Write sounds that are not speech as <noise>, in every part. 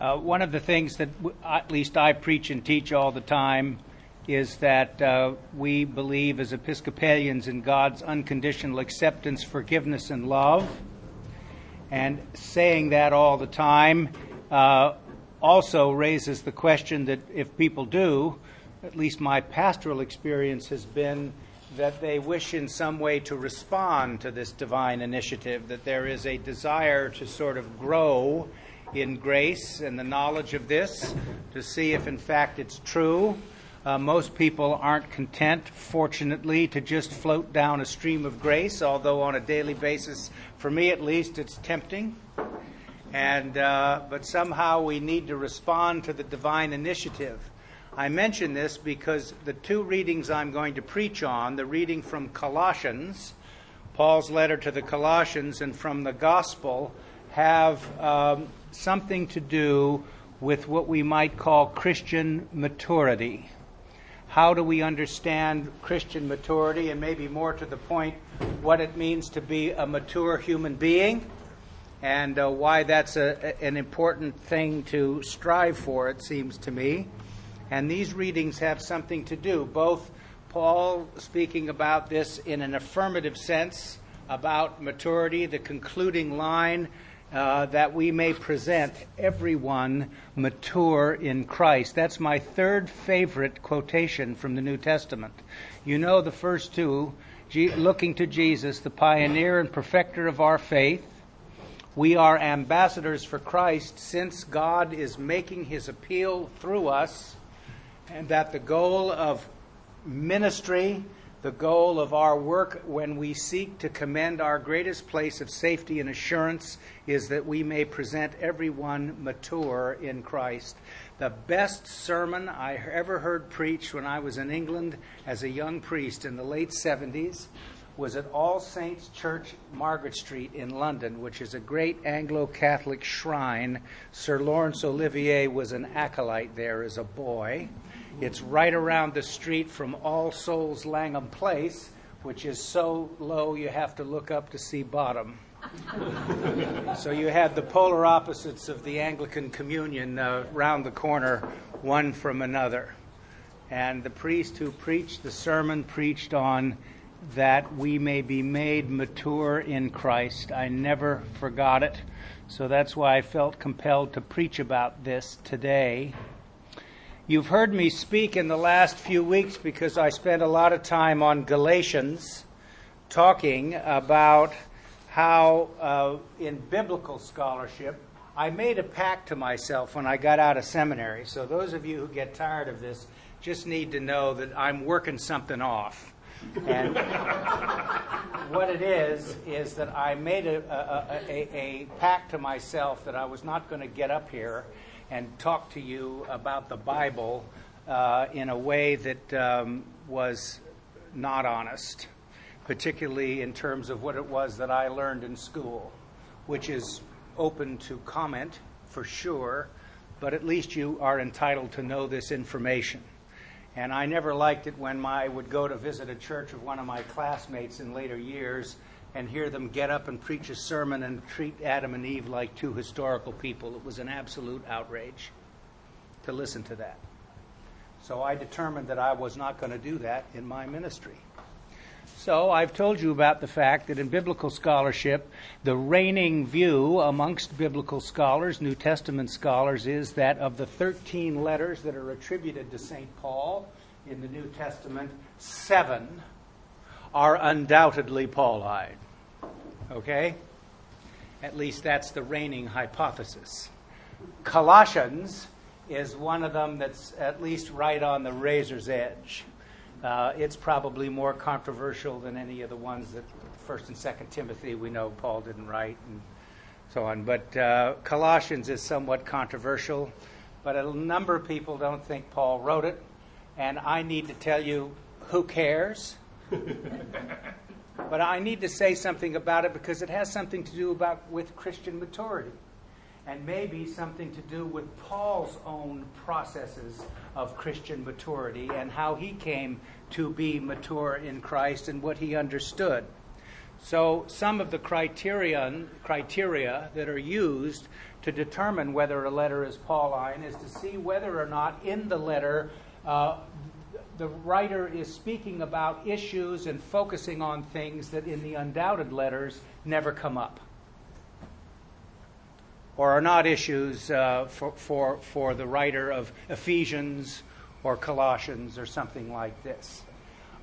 Uh, one of the things that w- at least I preach and teach all the time is that uh, we believe as Episcopalians in God's unconditional acceptance, forgiveness, and love. And saying that all the time uh, also raises the question that if people do, at least my pastoral experience has been that they wish in some way to respond to this divine initiative, that there is a desire to sort of grow in grace and the knowledge of this, to see if in fact it's true. Uh, most people aren't content, fortunately, to just float down a stream of grace, although on a daily basis, for me at least, it's tempting. And, uh, but somehow we need to respond to the divine initiative. I mention this because the two readings I'm going to preach on, the reading from Colossians, Paul's letter to the Colossians, and from the Gospel, have um, something to do with what we might call Christian maturity. How do we understand Christian maturity, and maybe more to the point, what it means to be a mature human being, and uh, why that's a, an important thing to strive for, it seems to me. And these readings have something to do, both Paul speaking about this in an affirmative sense about maturity, the concluding line uh, that we may present everyone mature in Christ. That's my third favorite quotation from the New Testament. You know the first two, looking to Jesus, the pioneer and perfecter of our faith. We are ambassadors for Christ since God is making his appeal through us and that the goal of ministry, the goal of our work when we seek to commend our greatest place of safety and assurance is that we may present everyone mature in Christ. The best sermon I ever heard preached when I was in England as a young priest in the late 70s was at All Saints Church, Margaret Street in London, which is a great Anglo Catholic shrine. Sir Laurence Olivier was an acolyte there as a boy. It's right around the street from All Souls Langham Place, which is so low you have to look up to see bottom. so you had the polar opposites of the Anglican Communion uh, round the corner, one from another. And the priest who preached the sermon preached on that we may be made mature in Christ. I never forgot it. So that's why I felt compelled to preach about this today. You've heard me speak in the last few weeks because I spent a lot of time on Galatians talking about how, uh, in biblical scholarship, I made a pact to myself when I got out of seminary. So, those of you who get tired of this just need to know that I'm working something off. And <laughs> what it is, is that I made a, a, a, a pact to myself that I was not going to get up here and talk to you about the Bible uh, in a way that um, was not honest, particularly in terms of what it was that I learned in school, which is open to comment for sure, but at least you are entitled to know this information. And I never liked it when my, I would go to visit a church of one of my classmates in later years and hear them get up and preach a sermon and treat Adam and Eve like two historical people. It was an absolute outrage to listen to that. So I determined that I was not going to do that in my ministry. So I've told you about the fact that in biblical scholarship, the reigning view amongst biblical scholars, New Testament scholars, is that of the 13 letters that are attributed to St. Paul in the New Testament, seven are undoubtedly Pauline. Okay? At least that's the reigning hypothesis. Colossians is one of them that's at least right on the razor's edge. Uh, it's probably more controversial than any of the ones that First and Second Timothy we know Paul didn't write and so on. But uh, Colossians is somewhat controversial. But a number of people don't think Paul wrote it, and I need to tell you, who cares? <laughs> but I need to say something about it because it has something to do about with Christian maturity and maybe something to do with Paul's own processes of Christian maturity and how he came to be mature in Christ and what he understood. So some of the criterion criteria that are used to determine whether a letter is Pauline is to see whether or not in the letter uh, the writer is speaking about issues and focusing on things that in the undoubted letters never come up or are not issues uh, for, for, for the writer of Ephesians or Colossians or something like this.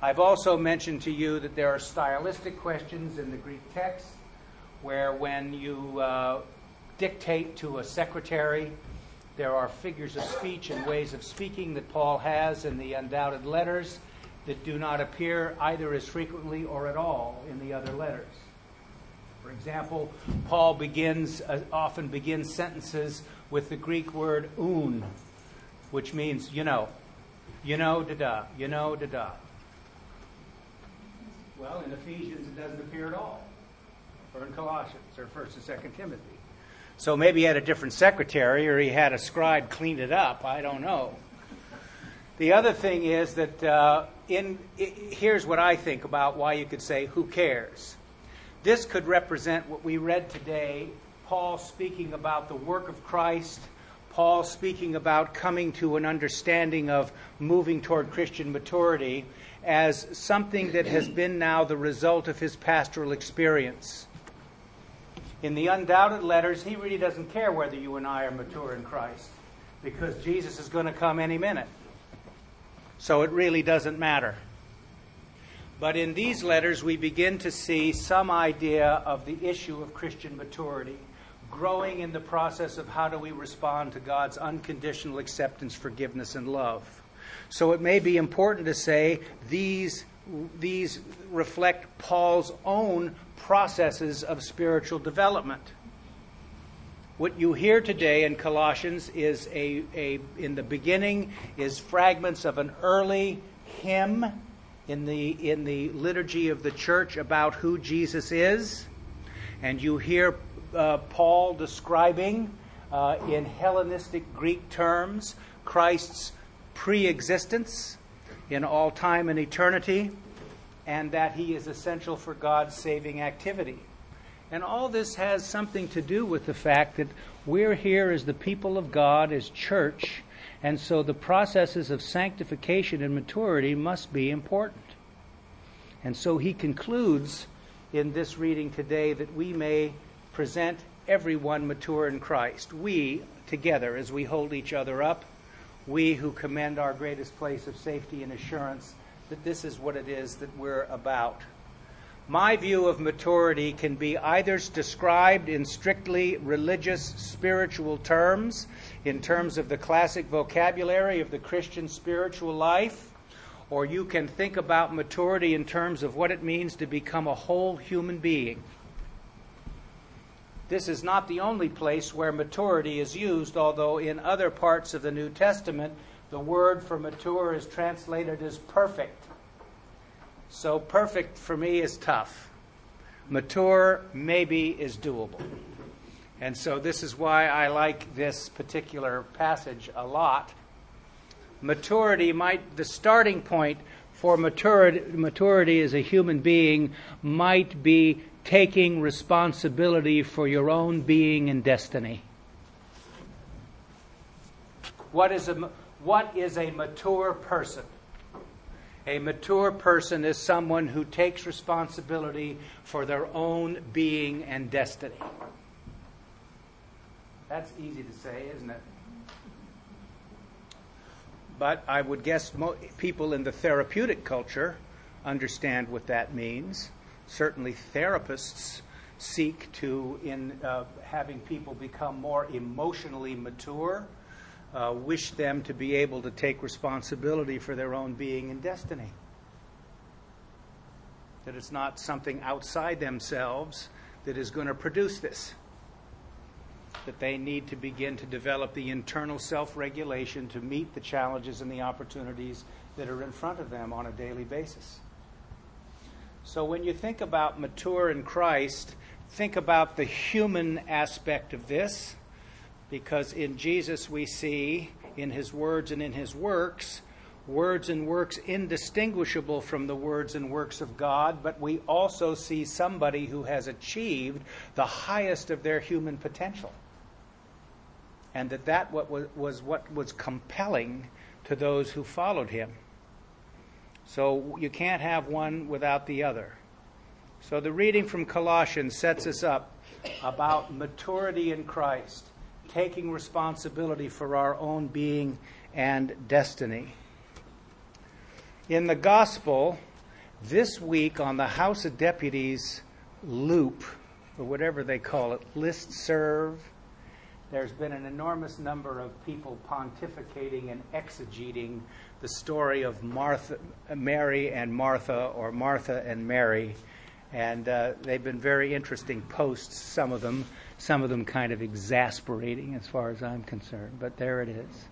I've also mentioned to you that there are stylistic questions in the Greek text where when you uh, dictate to a secretary, there are figures of speech and ways of speaking that Paul has in the undoubted letters that do not appear either as frequently or at all in the other letters. For example, Paul begins uh, often begins sentences with the Greek word un, which means you know, you know, da da, you know, da da. Well, in Ephesians it doesn't appear at all, or in Colossians, or First and Second Timothy. So maybe he had a different secretary, or he had a scribe clean it up. I don't know. The other thing is that uh, in it, here's what I think about why you could say, "Who cares?" This could represent what we read today Paul speaking about the work of Christ, Paul speaking about coming to an understanding of moving toward Christian maturity as something that has been now the result of his pastoral experience. In the undoubted letters, he really doesn't care whether you and I are mature in Christ because Jesus is going to come any minute. So it really doesn't matter. But in these letters, we begin to see some idea of the issue of Christian maturity, growing in the process of how do we respond to God's unconditional acceptance, forgiveness, and love. So it may be important to say these, these reflect Paul's own processes of spiritual development. What you hear today in Colossians is a, a in the beginning is fragments of an early hymn in the, in the liturgy of the church about who Jesus is. And you hear uh, Paul describing uh, in Hellenistic Greek terms Christ's pre existence in all time and eternity, and that he is essential for God's saving activity. And all this has something to do with the fact that we're here as the people of God, as church, and so the processes of sanctification and maturity must be important. And so he concludes in this reading today that we may present everyone mature in Christ. We, together, as we hold each other up, we who commend our greatest place of safety and assurance that this is what it is that we're about. My view of maturity can be either described in strictly religious, spiritual terms, in terms of the classic vocabulary of the Christian spiritual life, or you can think about maturity in terms of what it means to become a whole human being. This is not the only place where maturity is used, although in other parts of the New Testament, the word for mature is translated as perfect. So, perfect for me is tough. Mature, maybe, is doable. And so, this is why I like this particular passage a lot. Maturity might, the starting point for maturity, maturity as a human being might be taking responsibility for your own being and destiny. What is a, what is a mature person? A mature person is someone who takes responsibility for their own being and destiny. That's easy to say, isn't it? But I would guess mo- people in the therapeutic culture understand what that means certainly therapists seek to, in uh, having people become more emotionally mature, uh, wish them to be able to take responsibility for their own being and destiny. That it's not something outside themselves that is going to produce this. That they need to begin to develop the internal self regulation to meet the challenges and the opportunities that are in front of them on a daily basis. So when you think about mature in Christ, think about the human aspect of this, because in Jesus we see, in his words and in his works, words and works indistinguishable from the words and works of God, but we also see somebody who has achieved the highest of their human potential. and that that was what was compelling to those who followed him. So you can't have one without the other. So the reading from Colossians sets us up about maturity in Christ, taking responsibility for our own being and destiny. In the gospel, this week on the House of Deputies loop, or whatever they call it, list serve, there's been an enormous number of people pontificating and exegeting the story of Martha, Mary and Martha, or Martha and Mary. And uh, they've been very interesting posts, some of them, some of them kind of exasperating as far as I'm concerned, but there it is.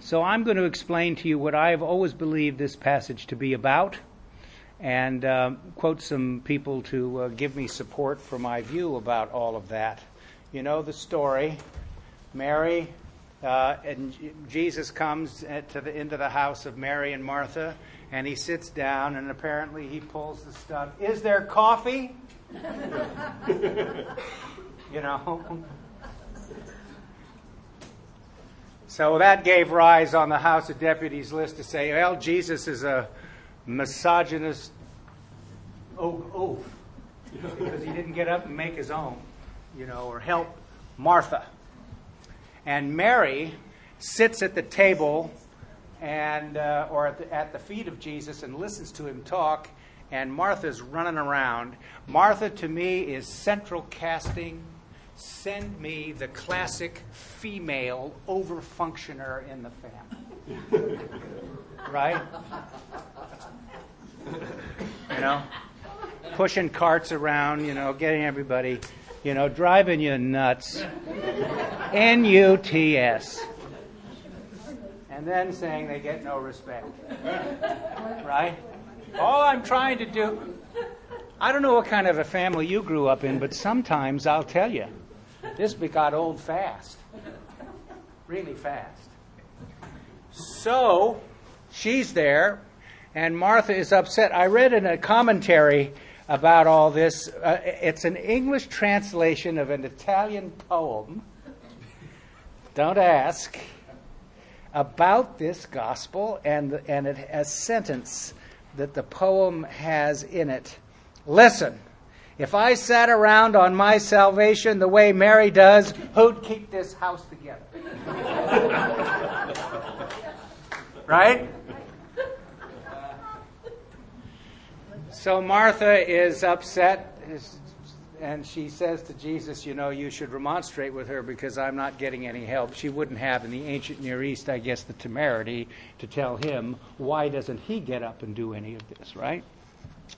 So I'm going to explain to you what I've always believed this passage to be about and um, quote some people to uh, give me support for my view about all of that. You know the story. Mary uh, and Jesus comes to the into the house of Mary and Martha, and he sits down, and apparently he pulls the stuff. Is there coffee? <laughs> you know. So that gave rise on the House of Deputies list to say, well, Jesus is a misogynist oaf because he didn't get up and make his own, you know, or help Martha. And Mary sits at the table and uh, or at the, at the feet of Jesus and listens to him talk, and Martha's running around. Martha to me is central casting send me the classic female overfunctioner in the family. <laughs> right? You know? Pushing carts around, you know, getting everybody, you know, driving you nuts. N U T S. And then saying they get no respect. Right? All I'm trying to do, I don't know what kind of a family you grew up in, but sometimes I'll tell you this got old fast. Really fast. So she's there, and Martha is upset. I read in a commentary about all this. Uh, it's an English translation of an Italian poem. Don't ask. About this gospel, and, and it, a sentence that the poem has in it. Listen. If I sat around on my salvation the way Mary does, who'd keep this house together? <laughs> right? So Martha is upset and she says to Jesus, You know, you should remonstrate with her because I'm not getting any help. She wouldn't have in the ancient Near East, I guess, the temerity to tell him, Why doesn't he get up and do any of this, right?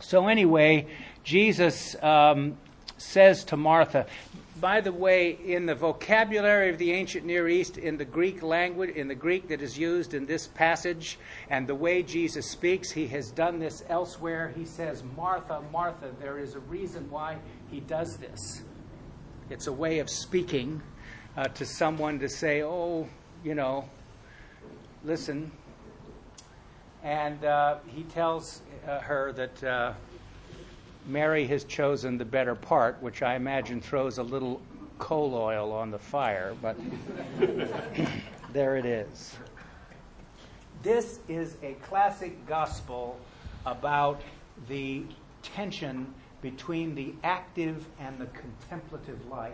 So, anyway, Jesus um, says to Martha, by the way, in the vocabulary of the ancient Near East, in the Greek language, in the Greek that is used in this passage, and the way Jesus speaks, he has done this elsewhere. He says, Martha, Martha. There is a reason why he does this. It's a way of speaking uh, to someone to say, oh, you know, listen. And uh, he tells uh, her that uh, Mary has chosen the better part, which I imagine throws a little coal oil on the fire, but <coughs> there it is. This is a classic gospel about the tension between the active and the contemplative life.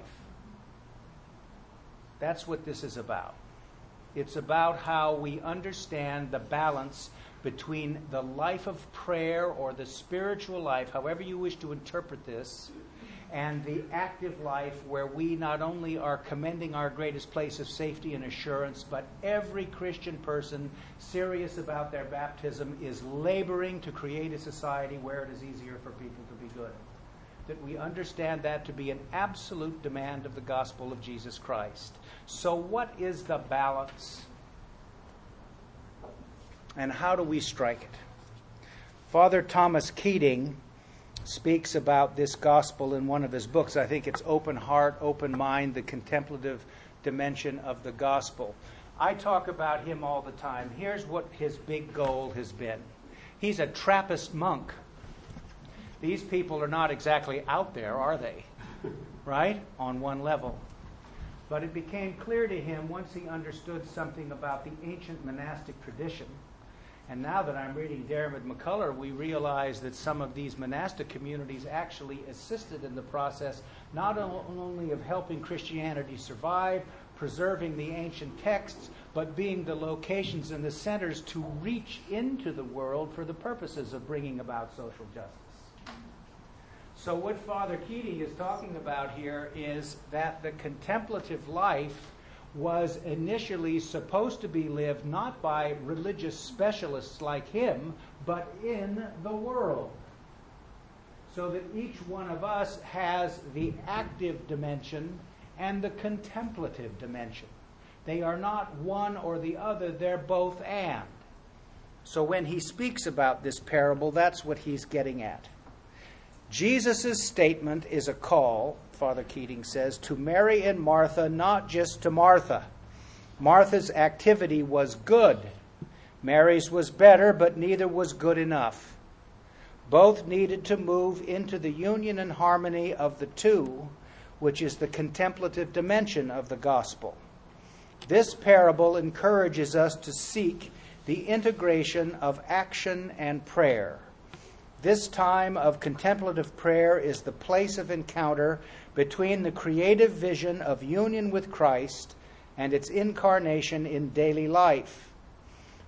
That's what this is about. It's about how we understand the balance between the life of prayer or the spiritual life, however you wish to interpret this, and the active life where we not only are commending our greatest place of safety and assurance, but every Christian person serious about their baptism is laboring to create a society where it is easier for people to be good. That we understand that to be an absolute demand of the gospel of Jesus Christ. So, what is the balance? And how do we strike it? Father Thomas Keating speaks about this gospel in one of his books. I think it's Open Heart, Open Mind, the contemplative dimension of the gospel. I talk about him all the time. Here's what his big goal has been he's a Trappist monk. These people are not exactly out there, are they? Right? On one level. But it became clear to him once he understood something about the ancient monastic tradition. And now that I'm reading Diarmuid MacCulloch, we realize that some of these monastic communities actually assisted in the process not only of helping Christianity survive, preserving the ancient texts, but being the locations and the centers to reach into the world for the purposes of bringing about social justice. So, what Father Keating is talking about here is that the contemplative life was initially supposed to be lived not by religious specialists like him, but in the world. So that each one of us has the active dimension and the contemplative dimension. They are not one or the other, they're both and. So when he speaks about this parable, that's what he's getting at. Jesus' statement is a call, Father Keating says, to Mary and Martha, not just to Martha. Martha's activity was good. Mary's was better, but neither was good enough. Both needed to move into the union and harmony of the two, which is the contemplative dimension of the gospel. This parable encourages us to seek the integration of action and prayer. This time of contemplative prayer is the place of encounter between the creative vision of union with Christ and its incarnation in daily life.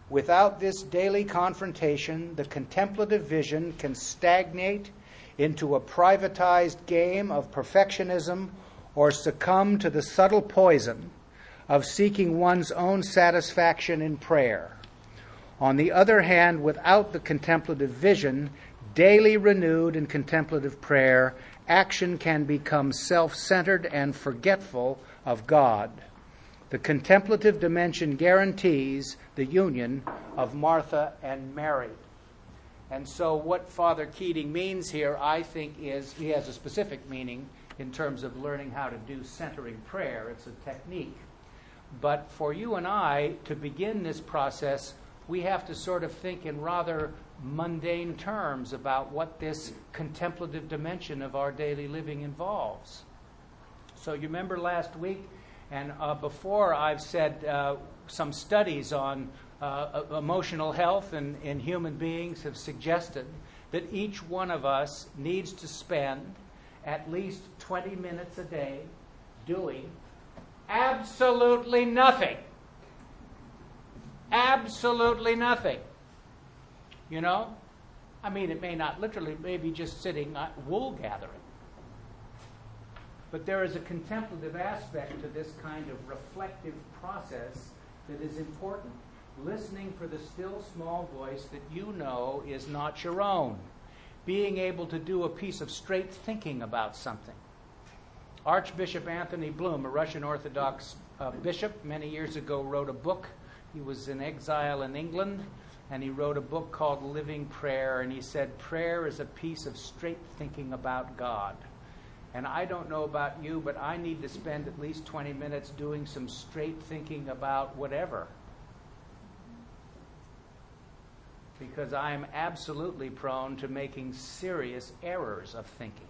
Without this daily confrontation, the contemplative vision can stagnate into a privatized game of perfectionism or succumb to the subtle poison of seeking one's own satisfaction in prayer. On the other hand, without the contemplative vision, daily renewed in contemplative prayer, action can become self centered and forgetful of God. The contemplative dimension guarantees the union of Martha and Mary. And so, what Father Keating means here, I think, is he has a specific meaning in terms of learning how to do centering prayer. It's a technique. But for you and I to begin this process, we have to sort of think in rather mundane terms about what this contemplative dimension of our daily living involves. So, you remember last week and uh, before I've said uh, some studies on uh, emotional health in, in human beings have suggested that each one of us needs to spend at least 20 minutes a day doing absolutely nothing. Absolutely nothing. You know? I mean, it may not literally, maybe just sitting wool gathering. But there is a contemplative aspect to this kind of reflective process that is important. Listening for the still small voice that you know is not your own. Being able to do a piece of straight thinking about something. Archbishop Anthony Bloom, a Russian Orthodox uh, bishop, many years ago wrote a book. He was in exile in England and he wrote a book called Living Prayer, and he said, Prayer is a piece of straight thinking about God. And I don't know about you, but I need to spend at least 20 minutes doing some straight thinking about whatever. Because I am absolutely prone to making serious errors of thinking.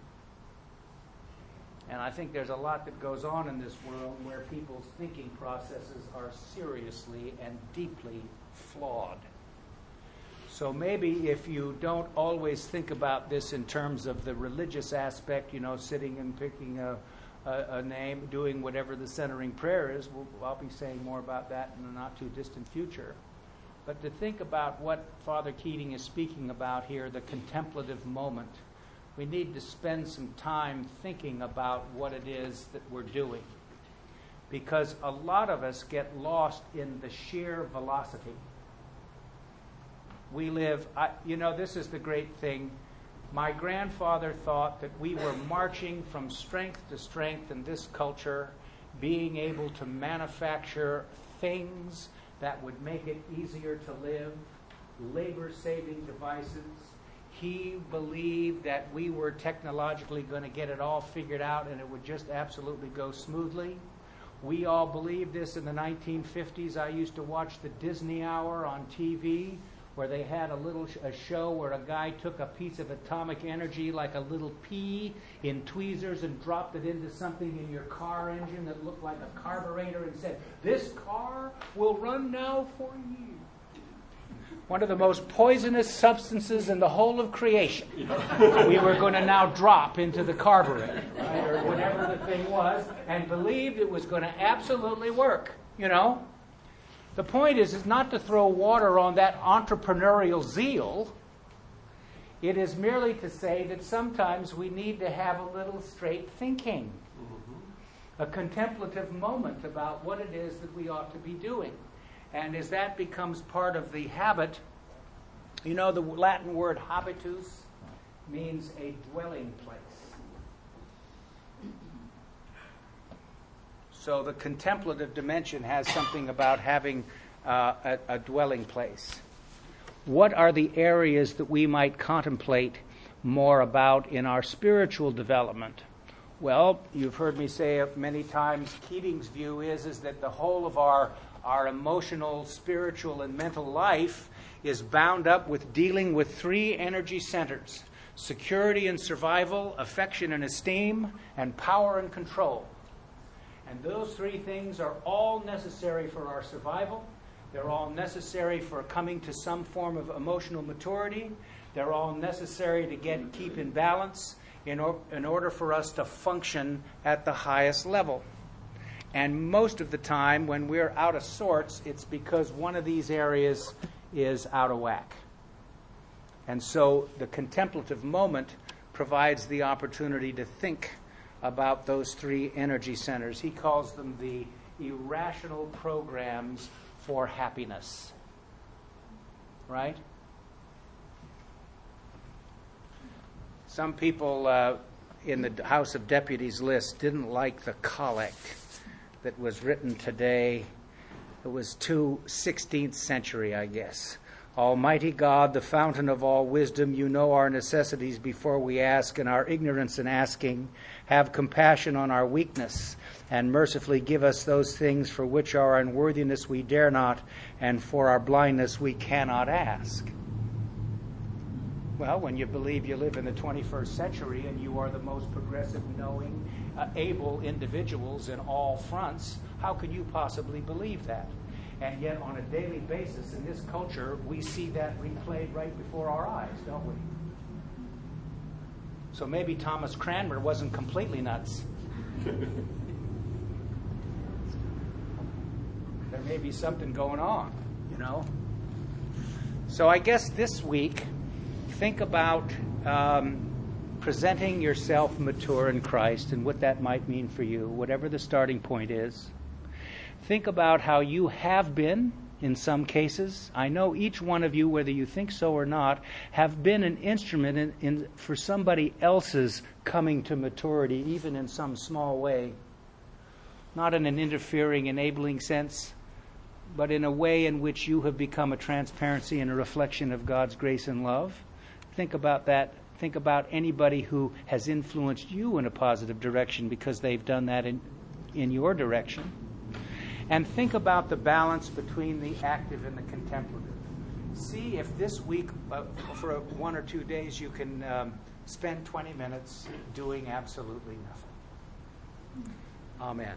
And I think there's a lot that goes on in this world where people's thinking processes are seriously and deeply flawed. So maybe if you don't always think about this in terms of the religious aspect, you know, sitting and picking a, a, a name, doing whatever the centering prayer is, we'll, I'll be saying more about that in the not too distant future. But to think about what Father Keating is speaking about here, the contemplative moment, we need to spend some time thinking about what it is that we're doing. Because a lot of us get lost in the sheer velocity we live, I, you know, this is the great thing. My grandfather thought that we were marching from strength to strength in this culture, being able to manufacture things that would make it easier to live, labor saving devices. He believed that we were technologically going to get it all figured out and it would just absolutely go smoothly. We all believed this in the 1950s. I used to watch the Disney Hour on TV where they had a little sh- a show where a guy took a piece of atomic energy like a little pea in tweezers and dropped it into something in your car engine that looked like a carburetor and said, "This car will run now for years." One of the most poisonous substances in the whole of creation. <laughs> we were going to now drop into the carburetor, right, or whatever the thing was, and believed it was going to absolutely work. You know, the point is, is not to throw water on that entrepreneurial zeal. It is merely to say that sometimes we need to have a little straight thinking, mm-hmm. a contemplative moment about what it is that we ought to be doing. And as that becomes part of the habit, you know, the Latin word habitus means a dwelling place. So the contemplative dimension has something about having uh, a, a dwelling place. What are the areas that we might contemplate more about in our spiritual development? Well, you've heard me say it many times. Keating's view is is that the whole of our our emotional, spiritual, and mental life is bound up with dealing with three energy centers: security and survival, affection and esteem, and power and control. And those three things are all necessary for our survival. They're all necessary for coming to some form of emotional maturity. They're all necessary to get keep in balance in, or, in order for us to function at the highest level. And most of the time, when we're out of sorts, it's because one of these areas is out of whack. And so the contemplative moment provides the opportunity to think about those three energy centers. He calls them the irrational programs for happiness. Right? Some people uh, in the House of Deputies list didn't like the collect that was written today. It was too 16th century, I guess. Almighty God, the fountain of all wisdom, you know our necessities before we ask, and our ignorance in asking. Have compassion on our weakness, and mercifully give us those things for which our unworthiness we dare not, and for our blindness we cannot ask. Well, when you believe you live in the 21st century and you are the most progressive, knowing, uh, able individuals in all fronts, how can you possibly believe that? And yet, on a daily basis in this culture, we see that replayed right before our eyes, don't we? So maybe Thomas Cranmer wasn't completely nuts. <laughs> there may be something going on, you know? So I guess this week, think about um, presenting yourself mature in Christ and what that might mean for you, whatever the starting point is. Think about how you have been in some cases. I know each one of you, whether you think so or not, have been an instrument in, in, for somebody else's coming to maturity, even in some small way. Not in an interfering, enabling sense, but in a way in which you have become a transparency and a reflection of God's grace and love. Think about that. Think about anybody who has influenced you in a positive direction because they've done that in, in your direction and think about the balance between the active and the contemplative. See if this week, uh, for one or two days, you can um, spend 20 minutes doing absolutely nothing. Amen.